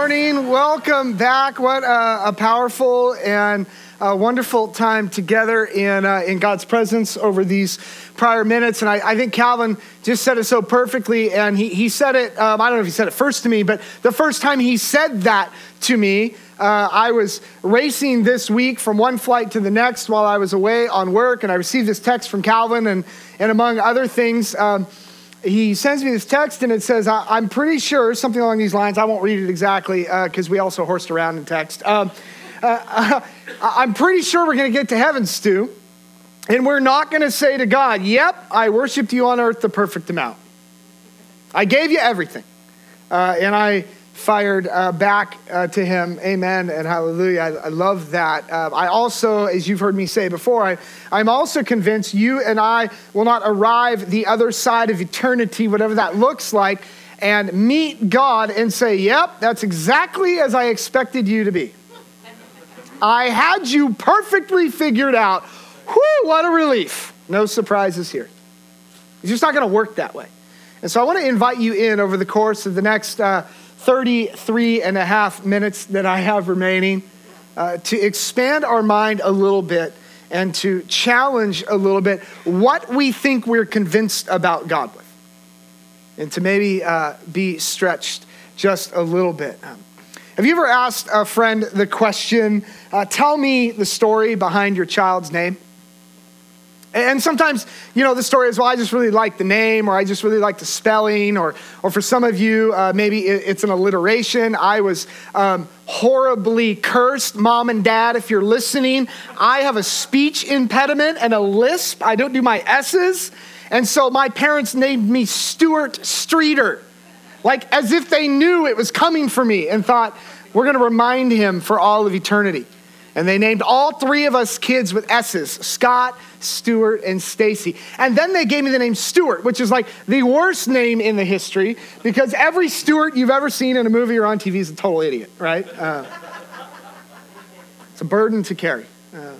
morning. Welcome back. What a, a powerful and a wonderful time together in, uh, in God's presence over these prior minutes. And I, I, think Calvin just said it so perfectly. And he, he said it, um, I don't know if he said it first to me, but the first time he said that to me, uh, I was racing this week from one flight to the next while I was away on work. And I received this text from Calvin, and, and among other things, um, he sends me this text and it says, I, am pretty sure, something along these lines. I won't read it exactly because uh, we also horsed around in text. Um, uh, I'm pretty sure we're going to get to heaven, Stu, and we're not going to say to God, Yep, I worshiped you on earth the perfect amount. I gave you everything. Uh, and I fired uh, back uh, to him. Amen and hallelujah. I, I love that. Uh, I also, as you've heard me say before, I, I'm also convinced you and I will not arrive the other side of eternity, whatever that looks like, and meet God and say, Yep, that's exactly as I expected you to be. I had you perfectly figured out. Whew, what a relief. No surprises here. It's just not going to work that way. And so I want to invite you in over the course of the next uh, 33 and a half minutes that I have remaining uh, to expand our mind a little bit and to challenge a little bit what we think we're convinced about God with, and to maybe uh, be stretched just a little bit. Um, have you ever asked a friend the question, uh, tell me the story behind your child's name? And sometimes, you know, the story is, well, I just really like the name, or I just really like the spelling, or, or for some of you, uh, maybe it's an alliteration. I was um, horribly cursed. Mom and dad, if you're listening, I have a speech impediment and a lisp. I don't do my S's. And so my parents named me Stuart Streeter, like as if they knew it was coming for me and thought, we're going to remind him for all of eternity. And they named all three of us kids with S's Scott, Stuart, and Stacy. And then they gave me the name Stuart, which is like the worst name in the history because every Stuart you've ever seen in a movie or on TV is a total idiot, right? Uh, it's a burden to carry. Uh,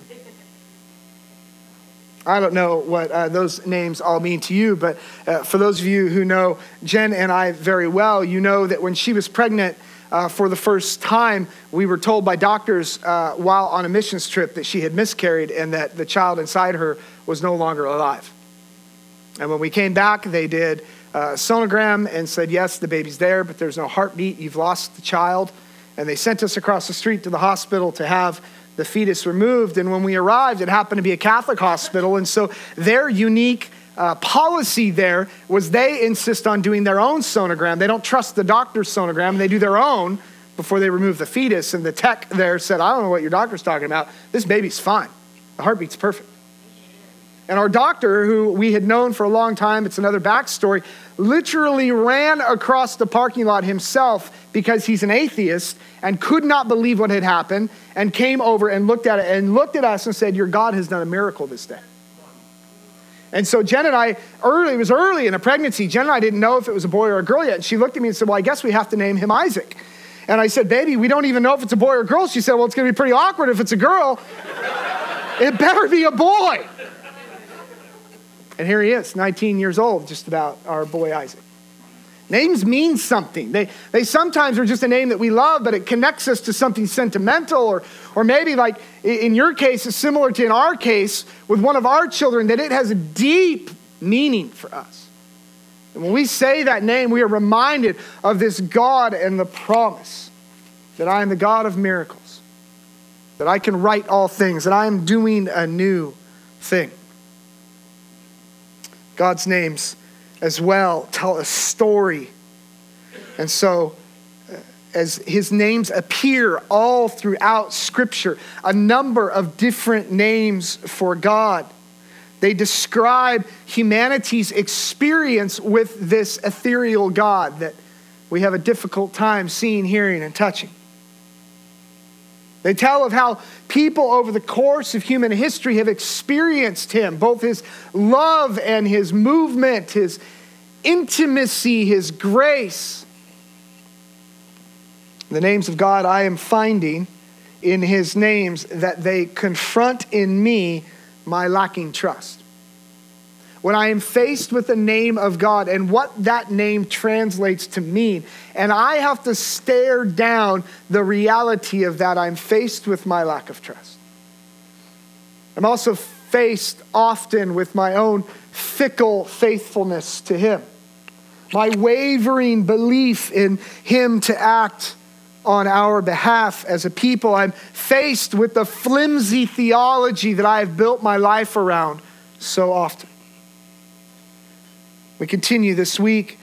I don't know what uh, those names all mean to you, but uh, for those of you who know Jen and I very well, you know that when she was pregnant, uh, for the first time, we were told by doctors uh, while on a missions trip that she had miscarried and that the child inside her was no longer alive. And when we came back, they did a sonogram and said, Yes, the baby's there, but there's no heartbeat. You've lost the child. And they sent us across the street to the hospital to have the fetus removed. And when we arrived, it happened to be a Catholic hospital. And so their unique uh, policy there was they insist on doing their own sonogram. They don't trust the doctor's sonogram, they do their own before they remove the fetus. And the tech there said, I don't know what your doctor's talking about. This baby's fine. The heartbeat's perfect. And our doctor, who we had known for a long time, it's another backstory, literally ran across the parking lot himself because he's an atheist and could not believe what had happened and came over and looked at it and looked at us and said, Your God has done a miracle this day. And so Jen and I, early, it was early in a pregnancy, Jen and I didn't know if it was a boy or a girl yet. And she looked at me and said, Well, I guess we have to name him Isaac. And I said, Baby, we don't even know if it's a boy or a girl. She said, Well, it's going to be pretty awkward if it's a girl. it better be a boy. And here he is, 19 years old, just about, our boy Isaac. Names mean something. They, they sometimes are just a name that we love, but it connects us to something sentimental, or, or maybe like in your case, is similar to in our case with one of our children, that it has a deep meaning for us. And when we say that name, we are reminded of this God and the promise that I am the God of miracles, that I can write all things, that I am doing a new thing. God's names as well tell a story. And so, as his names appear all throughout Scripture, a number of different names for God. They describe humanity's experience with this ethereal God that we have a difficult time seeing, hearing, and touching. They tell of how people over the course of human history have experienced him, both his love and his movement, his intimacy, his grace. The names of God I am finding in his names that they confront in me my lacking trust. when I am faced with the name of God and what that name translates to mean, and I have to stare down the reality of that, I'm faced with my lack of trust. I'm also faced often with my own fickle faithfulness to Him, my wavering belief in Him to act on our behalf as a people. I'm faced with the flimsy theology that I have built my life around so often. We continue this week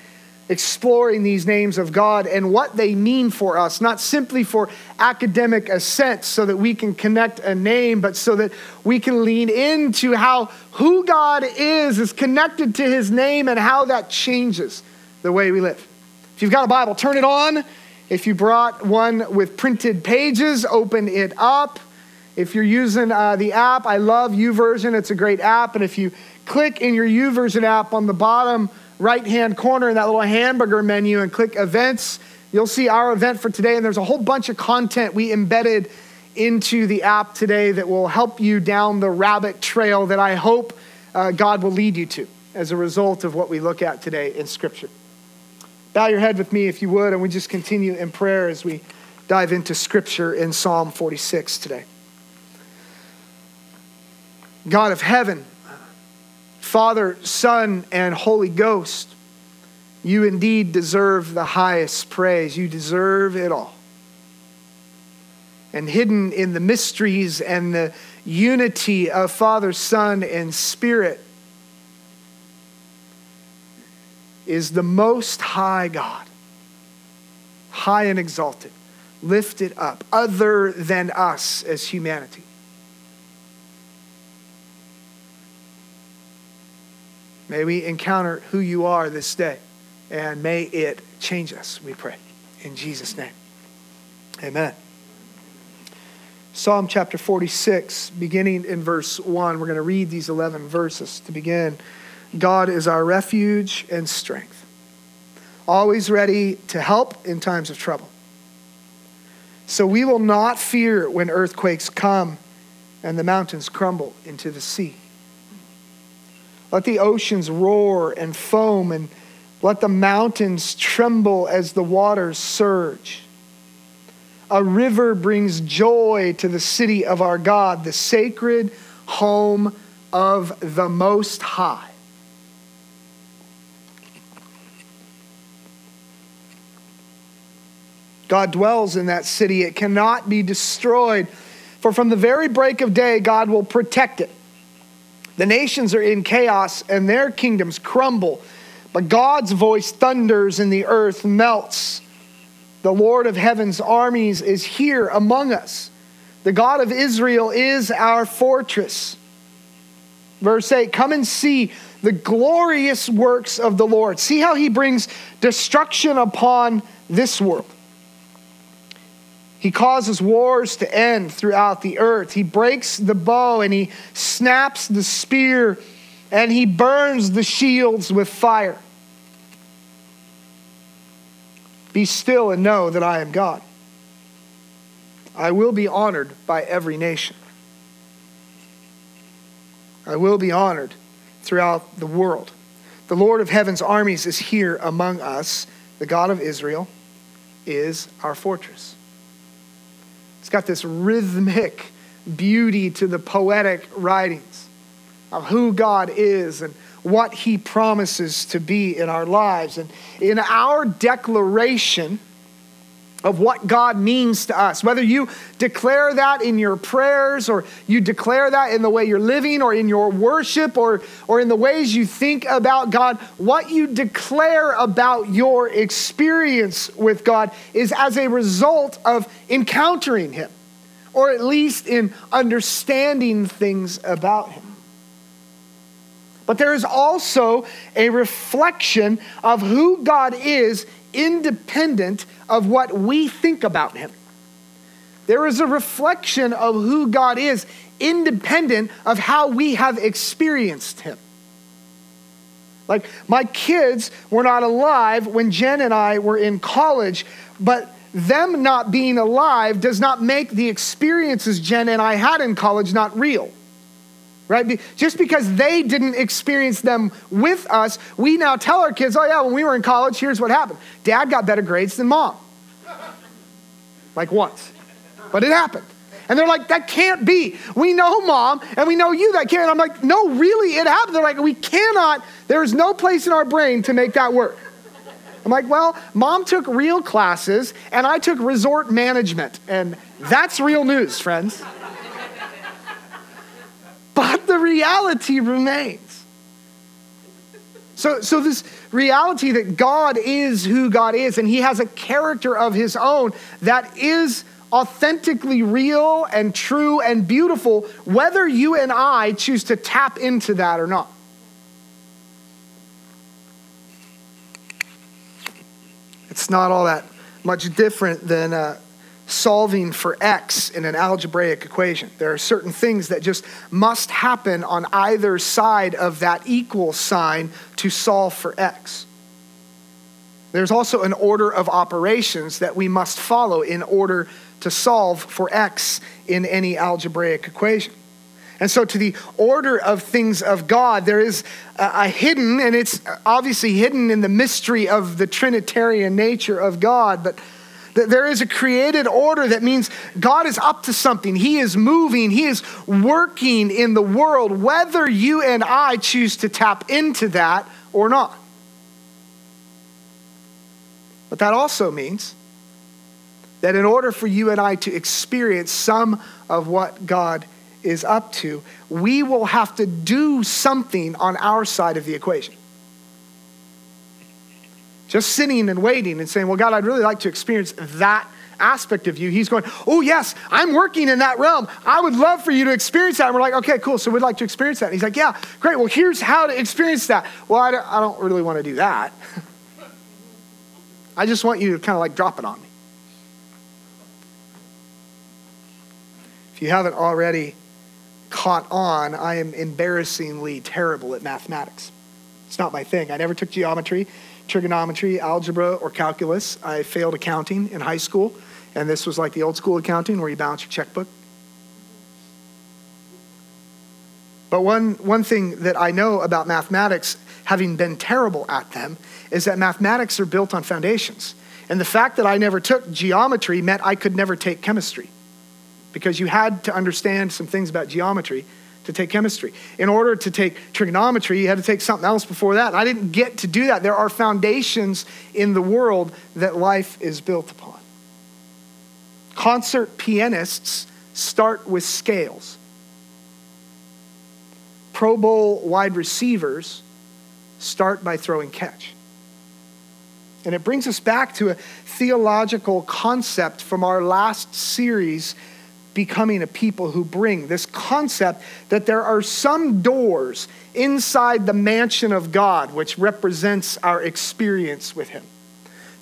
exploring these names of God and what they mean for us, not simply for academic assent so that we can connect a name, but so that we can lean into how who God is is connected to his name and how that changes the way we live. If you've got a Bible, turn it on. If you brought one with printed pages, open it up. If you're using uh, the app, I love YouVersion. It's a great app. And if you click in your YouVersion app on the bottom right hand corner in that little hamburger menu and click events, you'll see our event for today. And there's a whole bunch of content we embedded into the app today that will help you down the rabbit trail that I hope uh, God will lead you to as a result of what we look at today in Scripture. Bow your head with me if you would, and we just continue in prayer as we dive into Scripture in Psalm 46 today. God of heaven, Father, Son, and Holy Ghost, you indeed deserve the highest praise. You deserve it all. And hidden in the mysteries and the unity of Father, Son, and Spirit is the most high God, high and exalted, lifted up, other than us as humanity. May we encounter who you are this day, and may it change us, we pray. In Jesus' name. Amen. Psalm chapter 46, beginning in verse 1. We're going to read these 11 verses to begin. God is our refuge and strength, always ready to help in times of trouble. So we will not fear when earthquakes come and the mountains crumble into the sea. Let the oceans roar and foam, and let the mountains tremble as the waters surge. A river brings joy to the city of our God, the sacred home of the Most High. God dwells in that city. It cannot be destroyed. For from the very break of day, God will protect it. The nations are in chaos and their kingdoms crumble, but God's voice thunders and the earth melts. The Lord of heaven's armies is here among us. The God of Israel is our fortress. Verse 8 Come and see the glorious works of the Lord. See how he brings destruction upon this world. He causes wars to end throughout the earth. He breaks the bow and he snaps the spear and he burns the shields with fire. Be still and know that I am God. I will be honored by every nation. I will be honored throughout the world. The Lord of heaven's armies is here among us. The God of Israel is our fortress. It's got this rhythmic beauty to the poetic writings of who God is and what he promises to be in our lives. And in our declaration, of what God means to us. Whether you declare that in your prayers or you declare that in the way you're living or in your worship or, or in the ways you think about God, what you declare about your experience with God is as a result of encountering Him or at least in understanding things about Him. But there is also a reflection of who God is independent of what we think about him. There is a reflection of who God is, independent of how we have experienced him. Like, my kids were not alive when Jen and I were in college, but them not being alive does not make the experiences Jen and I had in college not real. Right? Just because they didn't experience them with us, we now tell our kids, oh, yeah, when we were in college, here's what happened. Dad got better grades than mom. Like once. But it happened. And they're like, that can't be. We know mom and we know you that can't. I'm like, no, really, it happened. They're like, we cannot, there is no place in our brain to make that work. I'm like, well, mom took real classes and I took resort management. And that's real news, friends. But the reality remains. So, so, this reality that God is who God is, and He has a character of His own that is authentically real and true and beautiful, whether you and I choose to tap into that or not. It's not all that much different than uh, solving for x in an algebraic equation. There are certain things that just must happen on either side of that equal sign to solve for x. There's also an order of operations that we must follow in order to solve for x in any algebraic equation. And so, to the order of things of God, there is a, hidden, and it's obviously hidden in the mystery of the Trinitarian nature of God, but there is a created order that means God is up to something. He is moving, He is working in the world, whether you and I choose to tap into that or not. But that also means that in order for you and I to experience some of what God is up to, we will have to do something on our side of the equation. Just sitting and waiting and saying, Well, God, I'd really like to experience that aspect of you. He's going, Oh, yes, I'm working in that realm. I would love for you to experience that. And we're like, Okay, cool. So we'd like to experience that. And he's like, Yeah, great. Well, here's how to experience that. Well, I don't, I don't really want to do that. I just want you to kind of like drop it on me. If you haven't already caught on, I am embarrassingly terrible at mathematics. It's not my thing. I never took geometry, trigonometry, algebra, or calculus. I failed accounting in high school, and this was like the old school accounting where you balance your checkbook. But one, one thing that I know about mathematics, having been terrible at them, is that mathematics are built on foundations. And the fact that I never took geometry meant I could never take chemistry because you had to understand some things about geometry to take chemistry. In order to take trigonometry, you had to take something else before that. I didn't get to do that. There are foundations in the world that life is built upon. Concert pianists start with scales. Pro Bowl wide receivers start by throwing catch. And it brings us back to a theological concept from our last series becoming a people who bring this concept that there are some doors inside the mansion of God which represents our experience with Him.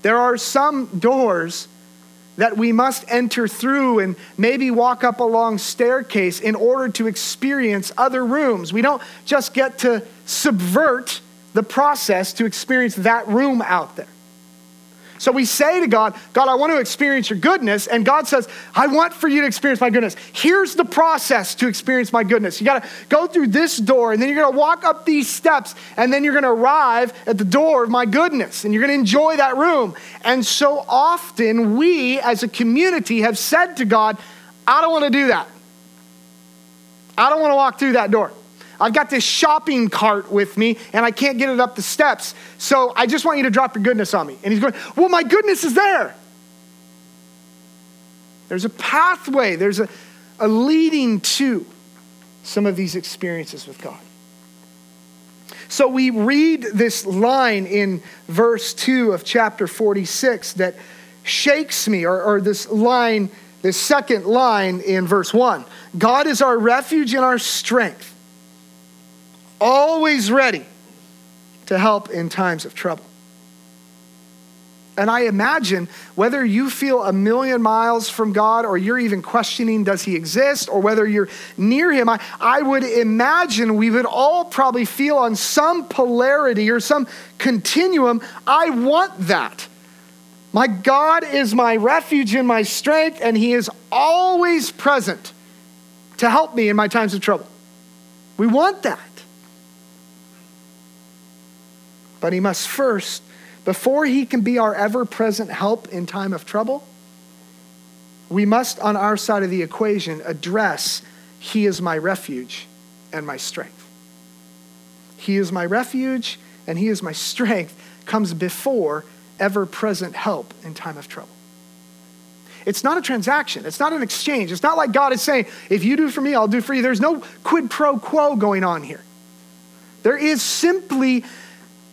There are some doors that we must enter through and maybe walk up a long staircase in order to experience other rooms. We don't just get to subvert the process to experience that room out there. So we say to God, God, I want to experience your goodness. And God says, I want for you to experience my goodness. Here's the process to experience my goodness. You got to go through this door, and then you're going to walk up these steps, and then you're going to arrive at the door of my goodness, and you're going to enjoy that room. And so often, we as a community have said to God, I don't want to do that. I don't want to walk through that door. I've got this shopping cart with me and I can't get it up the steps. So I just want you to drop your goodness on me. And he's going, Well, my goodness is there. There's a pathway, there's a, a leading to some of these experiences with God. So we read this line in verse 2 of chapter 46 that shakes me, or, or this line, this second line in verse 1 God is our refuge and our strength always ready to help in times of trouble. And I imagine whether you feel a million miles from God or you're even questioning, does he exist, or whether you're near him, I, I would imagine we would all probably feel on some polarity or some continuum, I want that. My God is my refuge and my strength, and he is always present to help me in my times of trouble. We want that. But he must first, before he can be our ever present help in time of trouble, we must, on our side of the equation, address He is my refuge and my strength. He is my refuge and He is my strength comes before ever present help in time of trouble. It's not a transaction. It's not an exchange. It's not like God is saying, if you do for me, I'll do for you. There's no quid pro quo going on here. There is simply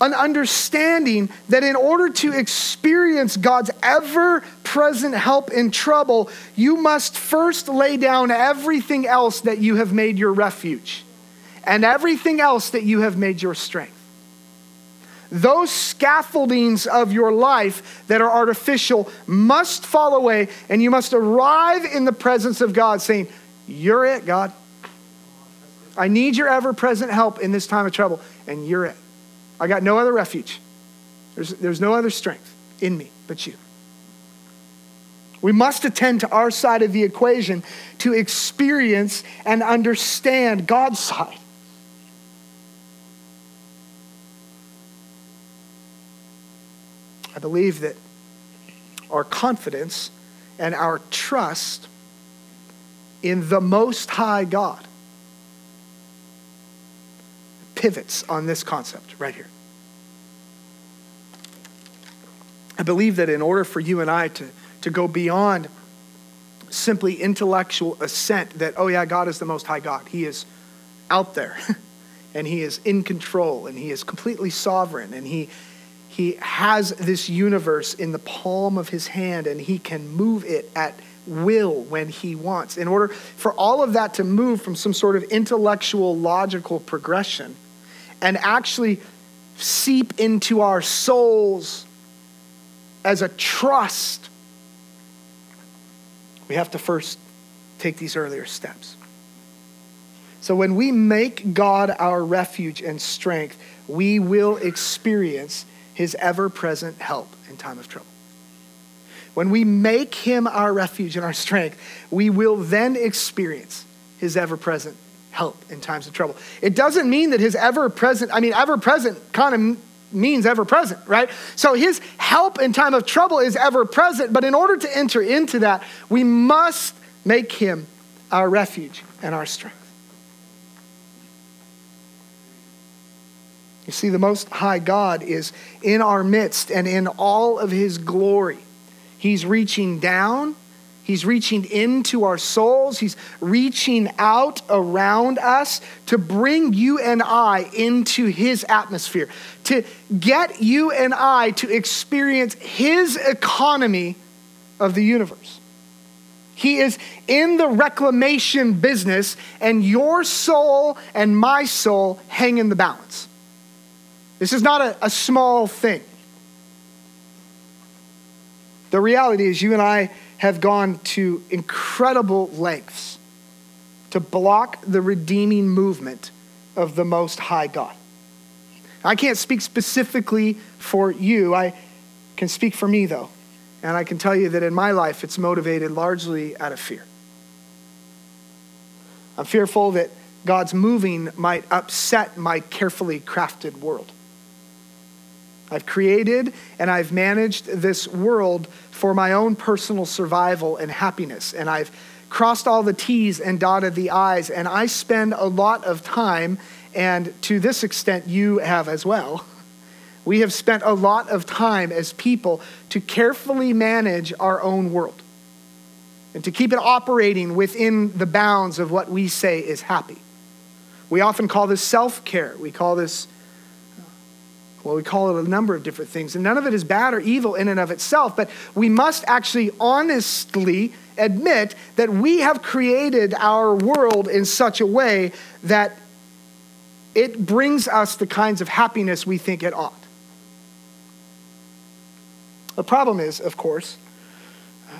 an understanding that in order to experience God's ever present help in trouble, you must first lay down everything else that you have made your refuge and everything else that you have made your strength those scaffoldings of your life that are artificial must fall away, and you must arrive in the presence of God saying, You're it, God. I need your ever present help in this time of trouble, and you're it. I got no other refuge. There's, there's no other strength in me but you. We must attend to our side of the equation to experience and understand God's side. I believe that our confidence and our trust in the Most High God pivots on this concept right here. I believe that in order for you and I to, to go beyond simply intellectual assent that, oh, yeah, God is the Most High God, He is out there and He is in control and He is completely sovereign and He he has this universe in the palm of his hand and he can move it at will when he wants. In order for all of that to move from some sort of intellectual, logical progression and actually seep into our souls as a trust, we have to first take these earlier steps. So when we make God our refuge and strength, we will experience his ever present help in time of trouble. When we make him our refuge and our strength, we will then experience his ever present help in times of trouble. It doesn't mean that his ever present, I mean, ever present kind of means ever present, right? So his help in time of trouble is ever present, but in order to enter into that, we must make him our refuge and our strength. You see, the Most High God is in our midst and in all of His glory. He's reaching down, He's reaching into our souls, He's reaching out around us to bring you and I into His atmosphere, to get you and I to experience His economy of the universe. He is in the reclamation business, and your soul and my soul hang in the balance. This is not a, a small thing. The reality is, you and I have gone to incredible lengths to block the redeeming movement of the Most High God. I can't speak specifically for you. I can speak for me, though. And I can tell you that in my life, it's motivated largely out of fear. I'm fearful that God's moving might upset my carefully crafted world. I've created and I've managed this world for my own personal survival and happiness. And I've crossed all the T's and dotted the I's. And I spend a lot of time, and to this extent, you have as well. We have spent a lot of time as people to carefully manage our own world and to keep it operating within the bounds of what we say is happy. We often call this self care. We call this well, we call it a number of different things, and none of it is bad or evil in and of itself, but we must actually honestly admit that we have created our world in such a way that it brings us the kinds of happiness we think it ought. The problem is, of course,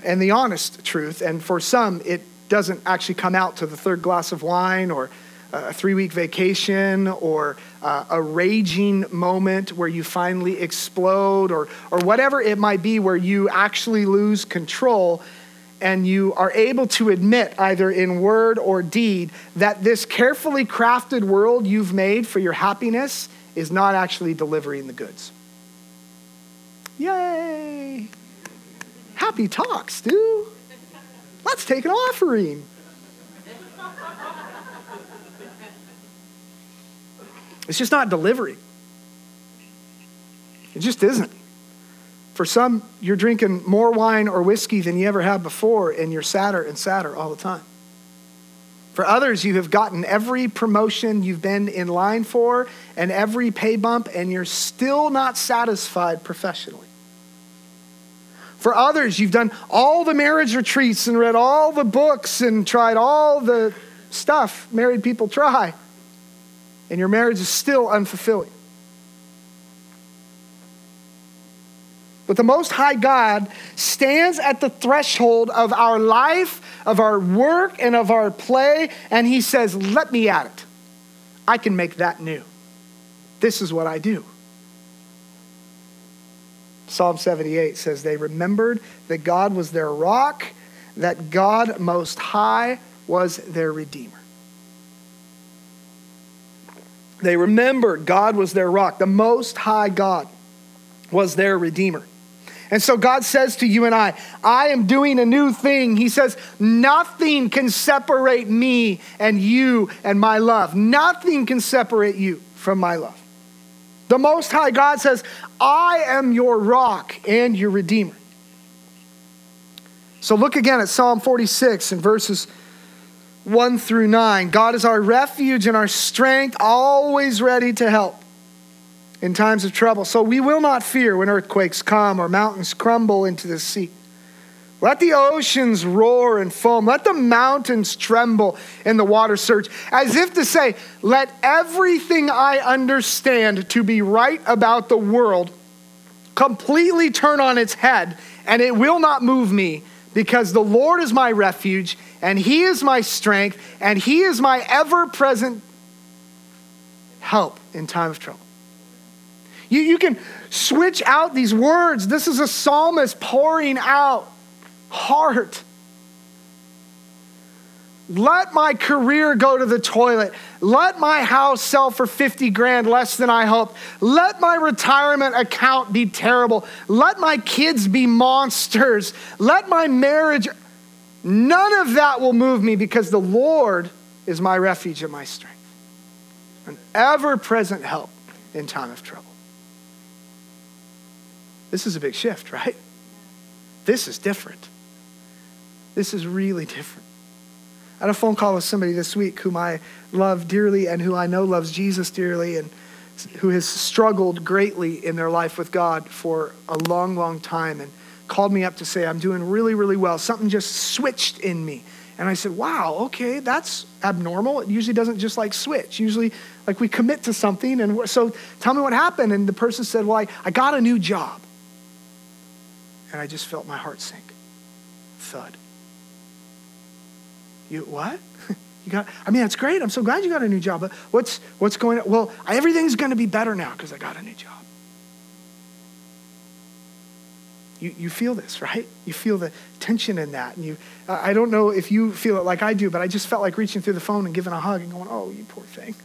and the honest truth, and for some, it doesn't actually come out to the third glass of wine or a three week vacation or uh, a raging moment where you finally explode or, or whatever it might be where you actually lose control. and you are able to admit, either in word or deed, that this carefully crafted world you've made for your happiness is not actually delivering the goods. Yay! Happy talks, dude. Let's take an offering. It's just not delivery. It just isn't. For some, you're drinking more wine or whiskey than you ever have before, and you're sadder and sadder all the time. For others, you have gotten every promotion you've been in line for and every pay bump, and you're still not satisfied professionally. For others, you've done all the marriage retreats and read all the books and tried all the stuff married people try, and your marriage is still unfulfilling. But the Most High God stands at the threshold of our life, of our work, and of our play, and He says, Let me at it. I can make that new. This is what I do. Psalm 78 says, They remembered that God was their rock, that God Most High was their Redeemer. They remembered God was their rock. The Most High God was their Redeemer. And so God says to you and I, I am doing a new thing. He says, nothing can separate me and you and my love. Nothing can separate you from my love. The Most High God says, I am your rock and your redeemer. So look again at Psalm 46 and verses 1 through 9. God is our refuge and our strength, always ready to help in times of trouble. So we will not fear when earthquakes come or mountains crumble into the sea. Let the oceans roar and foam. Let the mountains tremble and the water surge. As if to say, let everything I understand to be right about the world completely turn on its head, and it will not move me because the Lord is my refuge, and He is my strength, and He is my ever present help in time of trouble. You, you can switch out these words. This is a psalmist pouring out heart. Let my career go to the toilet. Let my house sell for 50 grand less than I hoped. Let my retirement account be terrible. Let my kids be monsters. Let my marriage. None of that will move me because the Lord is my refuge and my strength, an ever present help in time of trouble. This is a big shift, right? This is different. This is really different. I had a phone call with somebody this week whom I love dearly and who I know loves Jesus dearly and who has struggled greatly in their life with God for a long, long time and called me up to say, I'm doing really, really well. Something just switched in me. And I said, wow, okay, that's abnormal. It usually doesn't just like switch. Usually, like we commit to something. And so tell me what happened. And the person said, well, I, I got a new job and I just felt my heart sink. Thud. You what? you got I mean, that's great. I'm so glad you got a new job. But what's what's going on? Well, everything's going to be better now because I got a new job. You, you feel this, right? You feel the tension in that. And you, I don't know if you feel it like I do, but I just felt like reaching through the phone and giving a hug and going, oh, you poor thing.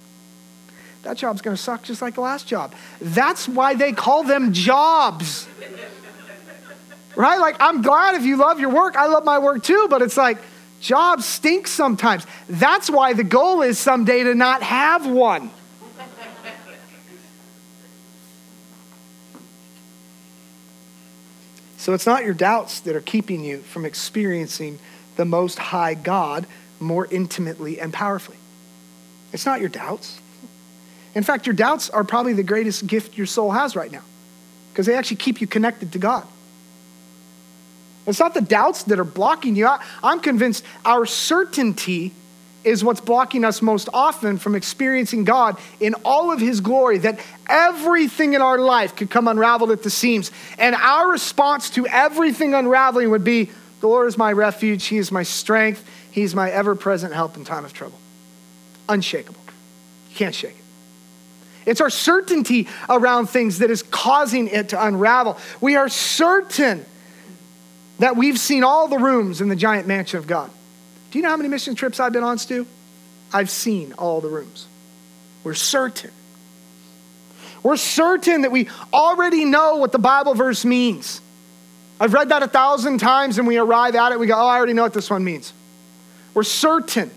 That job's going to suck just like the last job. That's why they call them jobs right? Like, I'm glad if you love your work. I love my work too, but it's like, jobs stink sometimes. That's why the goal is someday to not have one. so it's not your doubts that are keeping you from experiencing the Most High God more intimately and powerfully. It's not your doubts. In fact, your doubts are probably the greatest gift your soul has right now because they actually keep you connected to God. It's not the doubts that are blocking you. I, I'm convinced our certainty is what's blocking us most often from experiencing God in all of His glory, that everything in our life could come unraveled at the seams. And our response to everything unraveling would be The Lord is my refuge, He is my strength, He is my ever present help in time of trouble. Unshakable. You can't shake it. It's our certainty around things that is causing it to unravel. We are certain that we've seen all the rooms in the giant mansion of God. Do you know how many mission trips I've been on, Stu? I've seen all the rooms. We're certain. We're certain that we already know what the Bible verse means. I've read that a thousand times and we arrive at it, we go, oh, I already know what this one means. We're certain.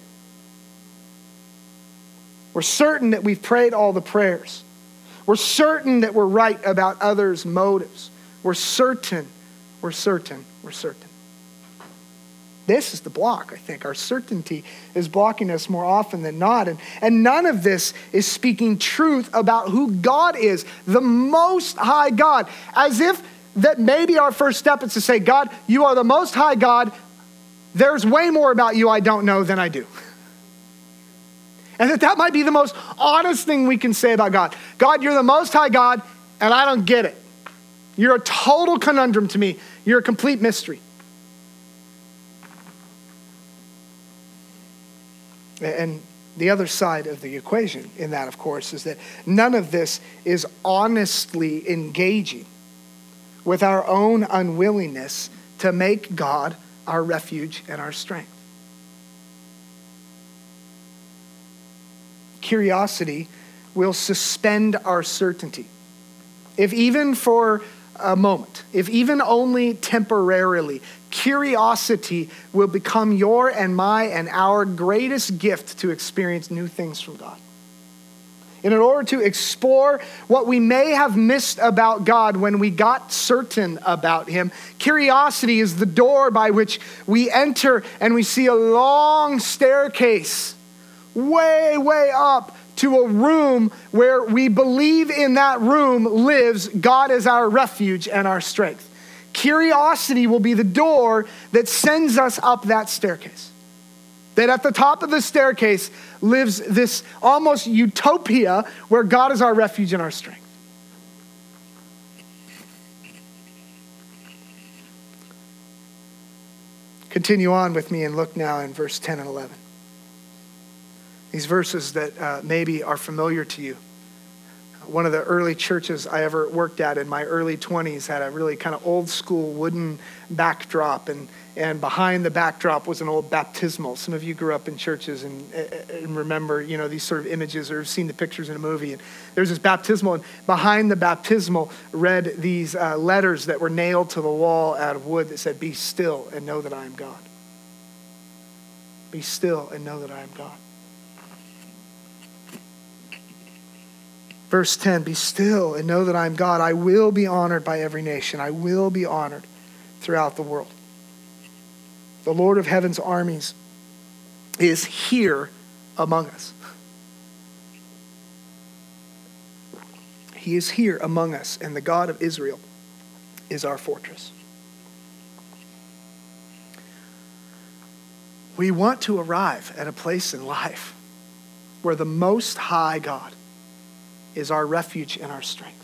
We're certain that we've prayed all the prayers. We're certain that we're right about others' motives. We're certain, we're certain, we're certain. This is the block, I think. Our certainty is blocking us more often than not. And, and none of this is speaking truth about who God is, the most high God, as if that maybe our first step is to say, God, you are the most high God. There's way more about you I don't know than I do. And that that might be the most honest thing we can say about God. God, you're the most high God, and I don't get it. You're a total conundrum to me. You're a complete mystery. And the other side of the equation in that, of course, is that none of this is honestly engaging with our own unwillingness to make God our refuge and our strength. Curiosity will suspend our certainty. If even for a moment, if even only temporarily, curiosity will become your and my and our greatest gift to experience new things from God. And in order to explore what we may have missed about God when we got certain about Him, curiosity is the door by which we enter and we see a long staircase way, way up to a room where we believe in that room lives God as our refuge and our strength. Curiosity will be the door that sends us up that staircase. That at the top of the staircase lives this almost utopia where God is our refuge and our strength. Continue on with me and look now in verse 10 and 11. These verses that uh, maybe are familiar to you. One of the early churches I ever worked at in my early 20s had a really kind of old school wooden backdrop, and, and behind the backdrop was an old baptismal. Some of you grew up in churches and, and remember, you know, these sort of images or have seen the pictures in a movie. And there's this baptismal, and behind the baptismal read these uh, letters that were nailed to the wall out of wood that said, Be still and know that I am God. Be still and know that I am God. Verse 10 Be still and know that I am God. I will be honored by every nation, I will be honored throughout the world. The Lord of heaven's armies is here among us. He is here among us, and the God of Israel is our fortress. We want to arrive at a place in life where the Most High God is our refuge and our strength.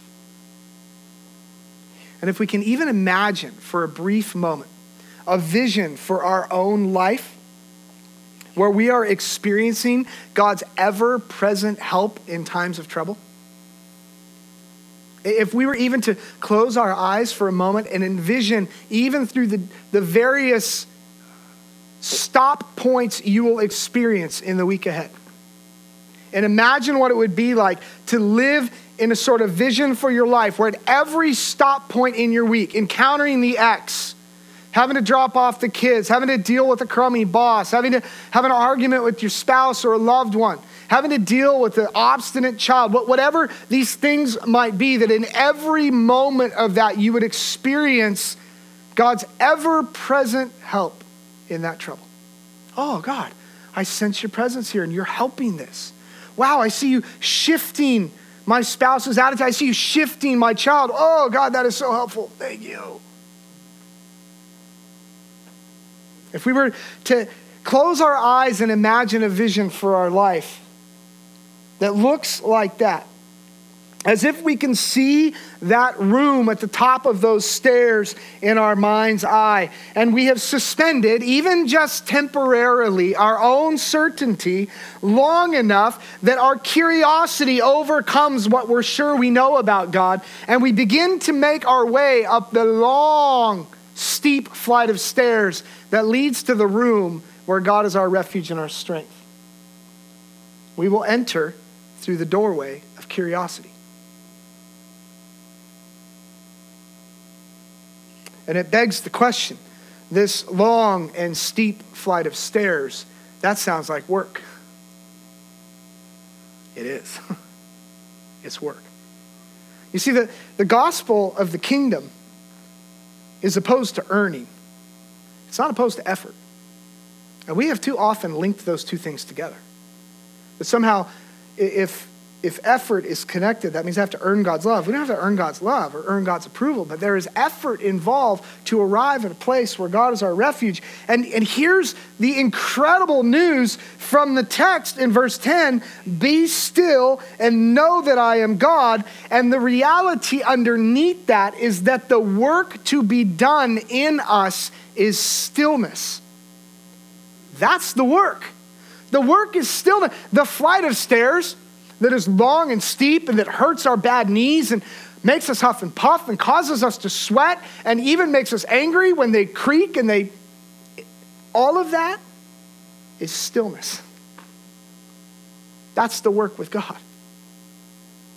And if we can even imagine for a brief moment a vision for our own life where we are experiencing God's ever present help in times of trouble, if we were even to close our eyes for a moment and envision, even through the, the various stop points you will experience in the week ahead and imagine what it would be like to live in a sort of vision for your life where at every stop point in your week, encountering the ex, having to drop off the kids, having to deal with a crummy boss, having to have an argument with your spouse or a loved one, having to deal with an obstinate child, whatever these things might be, that in every moment of that you would experience God's ever present help in that trouble. Oh, God, I sense your presence here and you're helping this. Wow, I see you shifting my spouse's attitude. I see you shifting my child. Oh, God, that is so helpful. Thank you. If we were to close our eyes and imagine a vision for our life that looks like that, as if we can see that room at the top of those stairs in our mind's eye. And we have suspended, even just temporarily, our own certainty long enough that our curiosity overcomes what we're sure we know about God. And we begin to make our way up the long steep flight of stairs that leads to the room where God is our refuge and our strength. We will enter through the doorway of curiosity. And it begs the question this long and steep flight of stairs, that sounds like work. It is. it's work. You see, the, the gospel of the kingdom is opposed to earning, it's not opposed to effort. And we have too often linked those two things together. That somehow, if if effort is connected, that means I have to earn God's love. We don't have to earn God's love or earn God's approval, but there is effort involved to arrive at a place where God is our refuge. And, and here's the incredible news from the text in verse 10 Be still and know that I am God. And the reality underneath that is that the work to be done in us is stillness. That's the work. The work is stillness. The flight of stairs, that is long and steep and that hurts our bad knees and makes us huff and puff and causes us to sweat and even makes us angry when they creak and they. All of that is stillness. That's the work with God.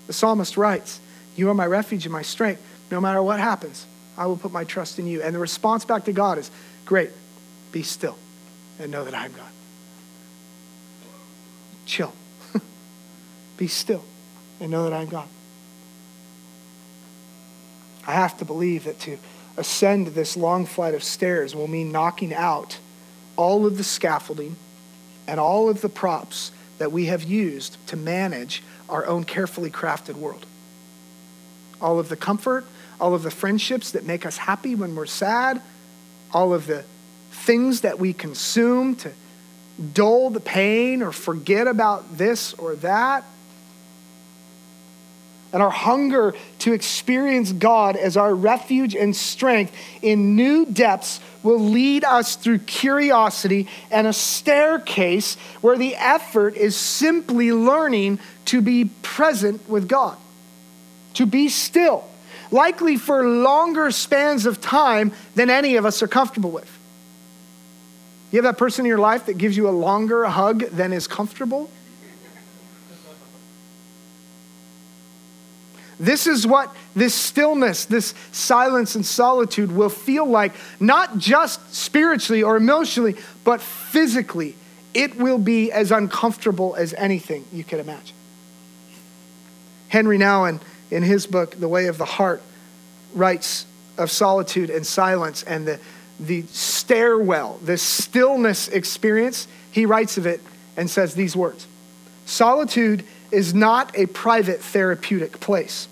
The psalmist writes, You are my refuge and my strength. No matter what happens, I will put my trust in you. And the response back to God is, Great, be still and know that I'm God. Chill. Be still and know that I'm God. I have to believe that to ascend this long flight of stairs will mean knocking out all of the scaffolding and all of the props that we have used to manage our own carefully crafted world. All of the comfort, all of the friendships that make us happy when we're sad, all of the things that we consume to dull the pain or forget about this or that and our hunger to experience God as our refuge and strength in new depths will lead us through curiosity and a staircase where the effort is simply learning to be present with God, to be still, likely for longer spans of time than any of us are comfortable with. You have that person in your life that gives you a longer hug than is comfortable? This is what this stillness, this silence and solitude will feel like, not just spiritually or emotionally, but physically. It will be as uncomfortable as anything you could imagine. Henri Nouwen, in his book, The Way of the Heart, writes of solitude and silence and the, the stairwell, the stillness experience. He writes of it and says these words Solitude is not a private therapeutic place.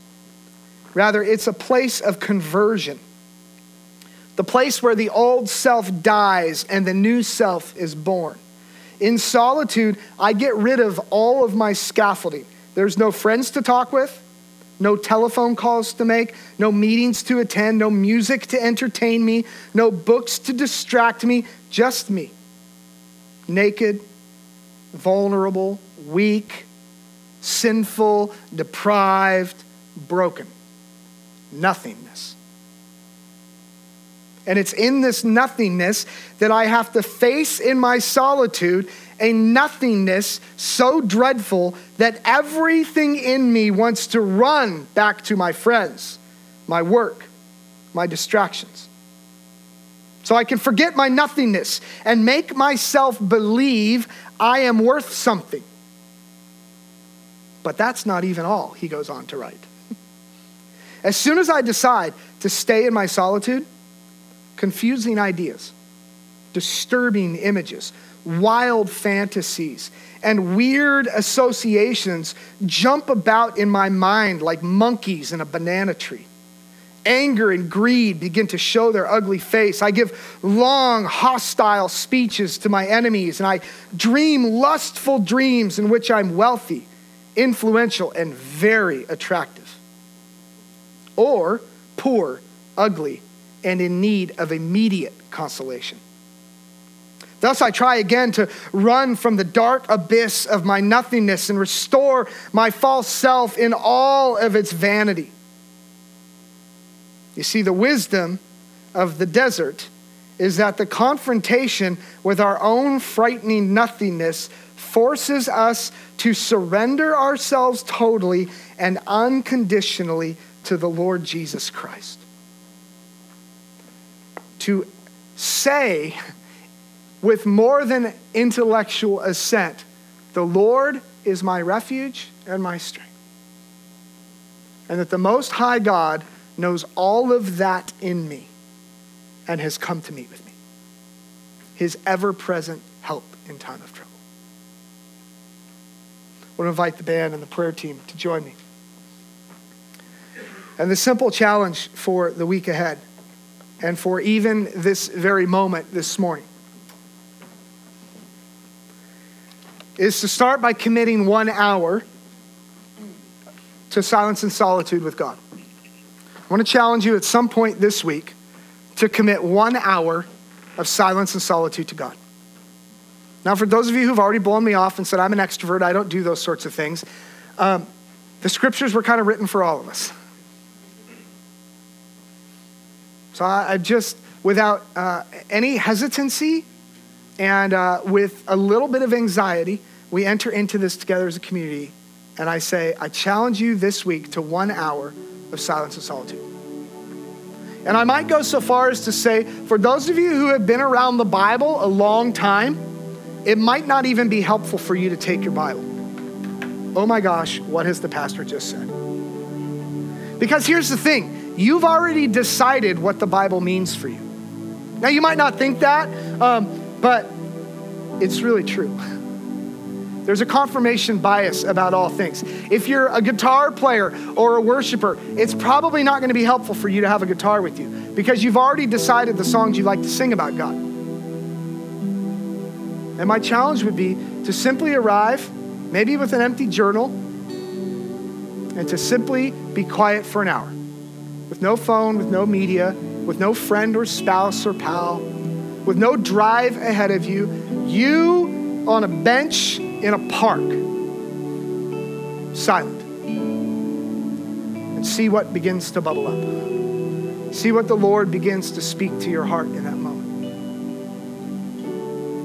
Rather, it's a place of conversion, the place where the old self dies and the new self is born. In solitude, I get rid of all of my scaffolding. There's no friends to talk with, no telephone calls to make, no meetings to attend, no music to entertain me, no books to distract me, just me. Naked, vulnerable, weak, sinful, deprived, broken. Nothingness. And it's in this nothingness that I have to face in my solitude a nothingness so dreadful that everything in me wants to run back to my friends, my work, my distractions. So I can forget my nothingness and make myself believe I am worth something. But that's not even all, he goes on to write. As soon as I decide to stay in my solitude, confusing ideas, disturbing images, wild fantasies, and weird associations jump about in my mind like monkeys in a banana tree. Anger and greed begin to show their ugly face. I give long, hostile speeches to my enemies, and I dream lustful dreams in which I'm wealthy influential, and very attractive. Or poor, ugly, and in need of immediate consolation. Thus, I try again to run from the dark abyss of my nothingness and restore my false self in all of its vanity. You see, the wisdom of the desert is that the confrontation with our own frightening nothingness forces us to surrender ourselves totally and unconditionally to the Lord Jesus Christ. To say with more than intellectual assent, the Lord is my refuge and my strength. And that the Most High God knows all of that in me and has come to meet with me. His ever present help in time of trouble. I want to invite the band and the prayer team to join me. And the simple challenge for the week ahead and for even this very moment this morning is to start by committing one hour to silence and solitude with God. I want to challenge you at some point this week to commit one hour of silence and solitude to God. Now, for those of you who've already blown me off and said, I'm an extrovert, I don't do those sorts of things, um, the scriptures were kind of written for all of us. So I, I just, without uh, any hesitancy and uh, with a little bit of anxiety, we enter into this together as a community. And I say, I challenge you this week to one hour of silence and solitude. And I might go so far as to say, for those of you who have been around the Bible a long time, it might not even be helpful for you to take your Bible. Oh my gosh, what has the pastor just said? Because here's the thing you've already decided what the Bible means for you. Now, you might not think that, um, but it's really true. There's a confirmation bias about all things. If you're a guitar player or a worshiper, it's probably not going to be helpful for you to have a guitar with you because you've already decided the songs you like to sing about God. And my challenge would be to simply arrive, maybe with an empty journal, and to simply be quiet for an hour with no phone, with no media, with no friend or spouse or pal, with no drive ahead of you. You on a bench in a park, silent, and see what begins to bubble up. See what the Lord begins to speak to your heart in that moment.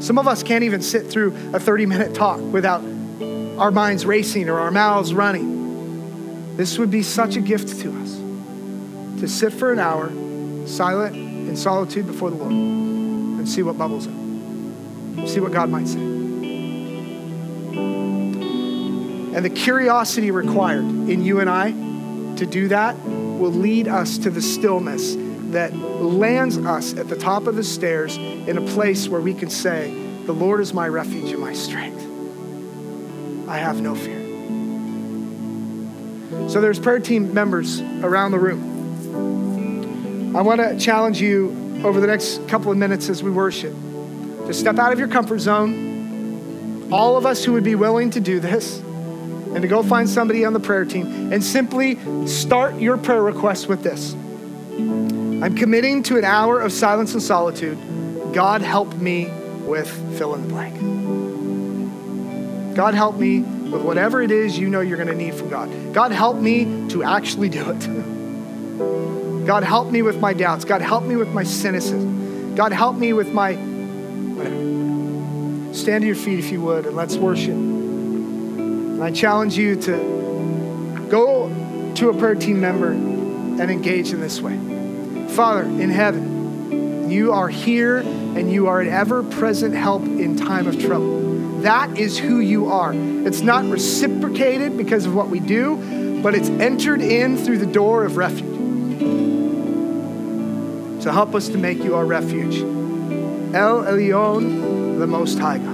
Some of us can't even sit through a 30 minute talk without our minds racing or our mouths running. This would be such a gift to us to sit for an hour, silent in solitude before the Lord, and see what bubbles up. See what God might say. And the curiosity required in you and I to do that will lead us to the stillness that lands us at the top of the stairs in a place where we can say, The Lord is my refuge and my strength. I have no fear. So there's prayer team members around the room. I want to challenge you over the next couple of minutes as we worship to step out of your comfort zone. All of us who would be willing to do this and to go find somebody on the prayer team and simply start your prayer request with this I'm committing to an hour of silence and solitude. God help me with fill in the blank. God help me with whatever it is you know you're going to need from God. God help me to actually do it. God help me with my doubts. God help me with my cynicism. God help me with my whatever. Stand to your feet if you would and let's worship. And I challenge you to go to a prayer team member and engage in this way. Father in heaven, you are here and you are an ever present help in time of trouble. That is who you are. It's not reciprocated because of what we do, but it's entered in through the door of refuge. So help us to make you our refuge. El Elyon, the Most High God.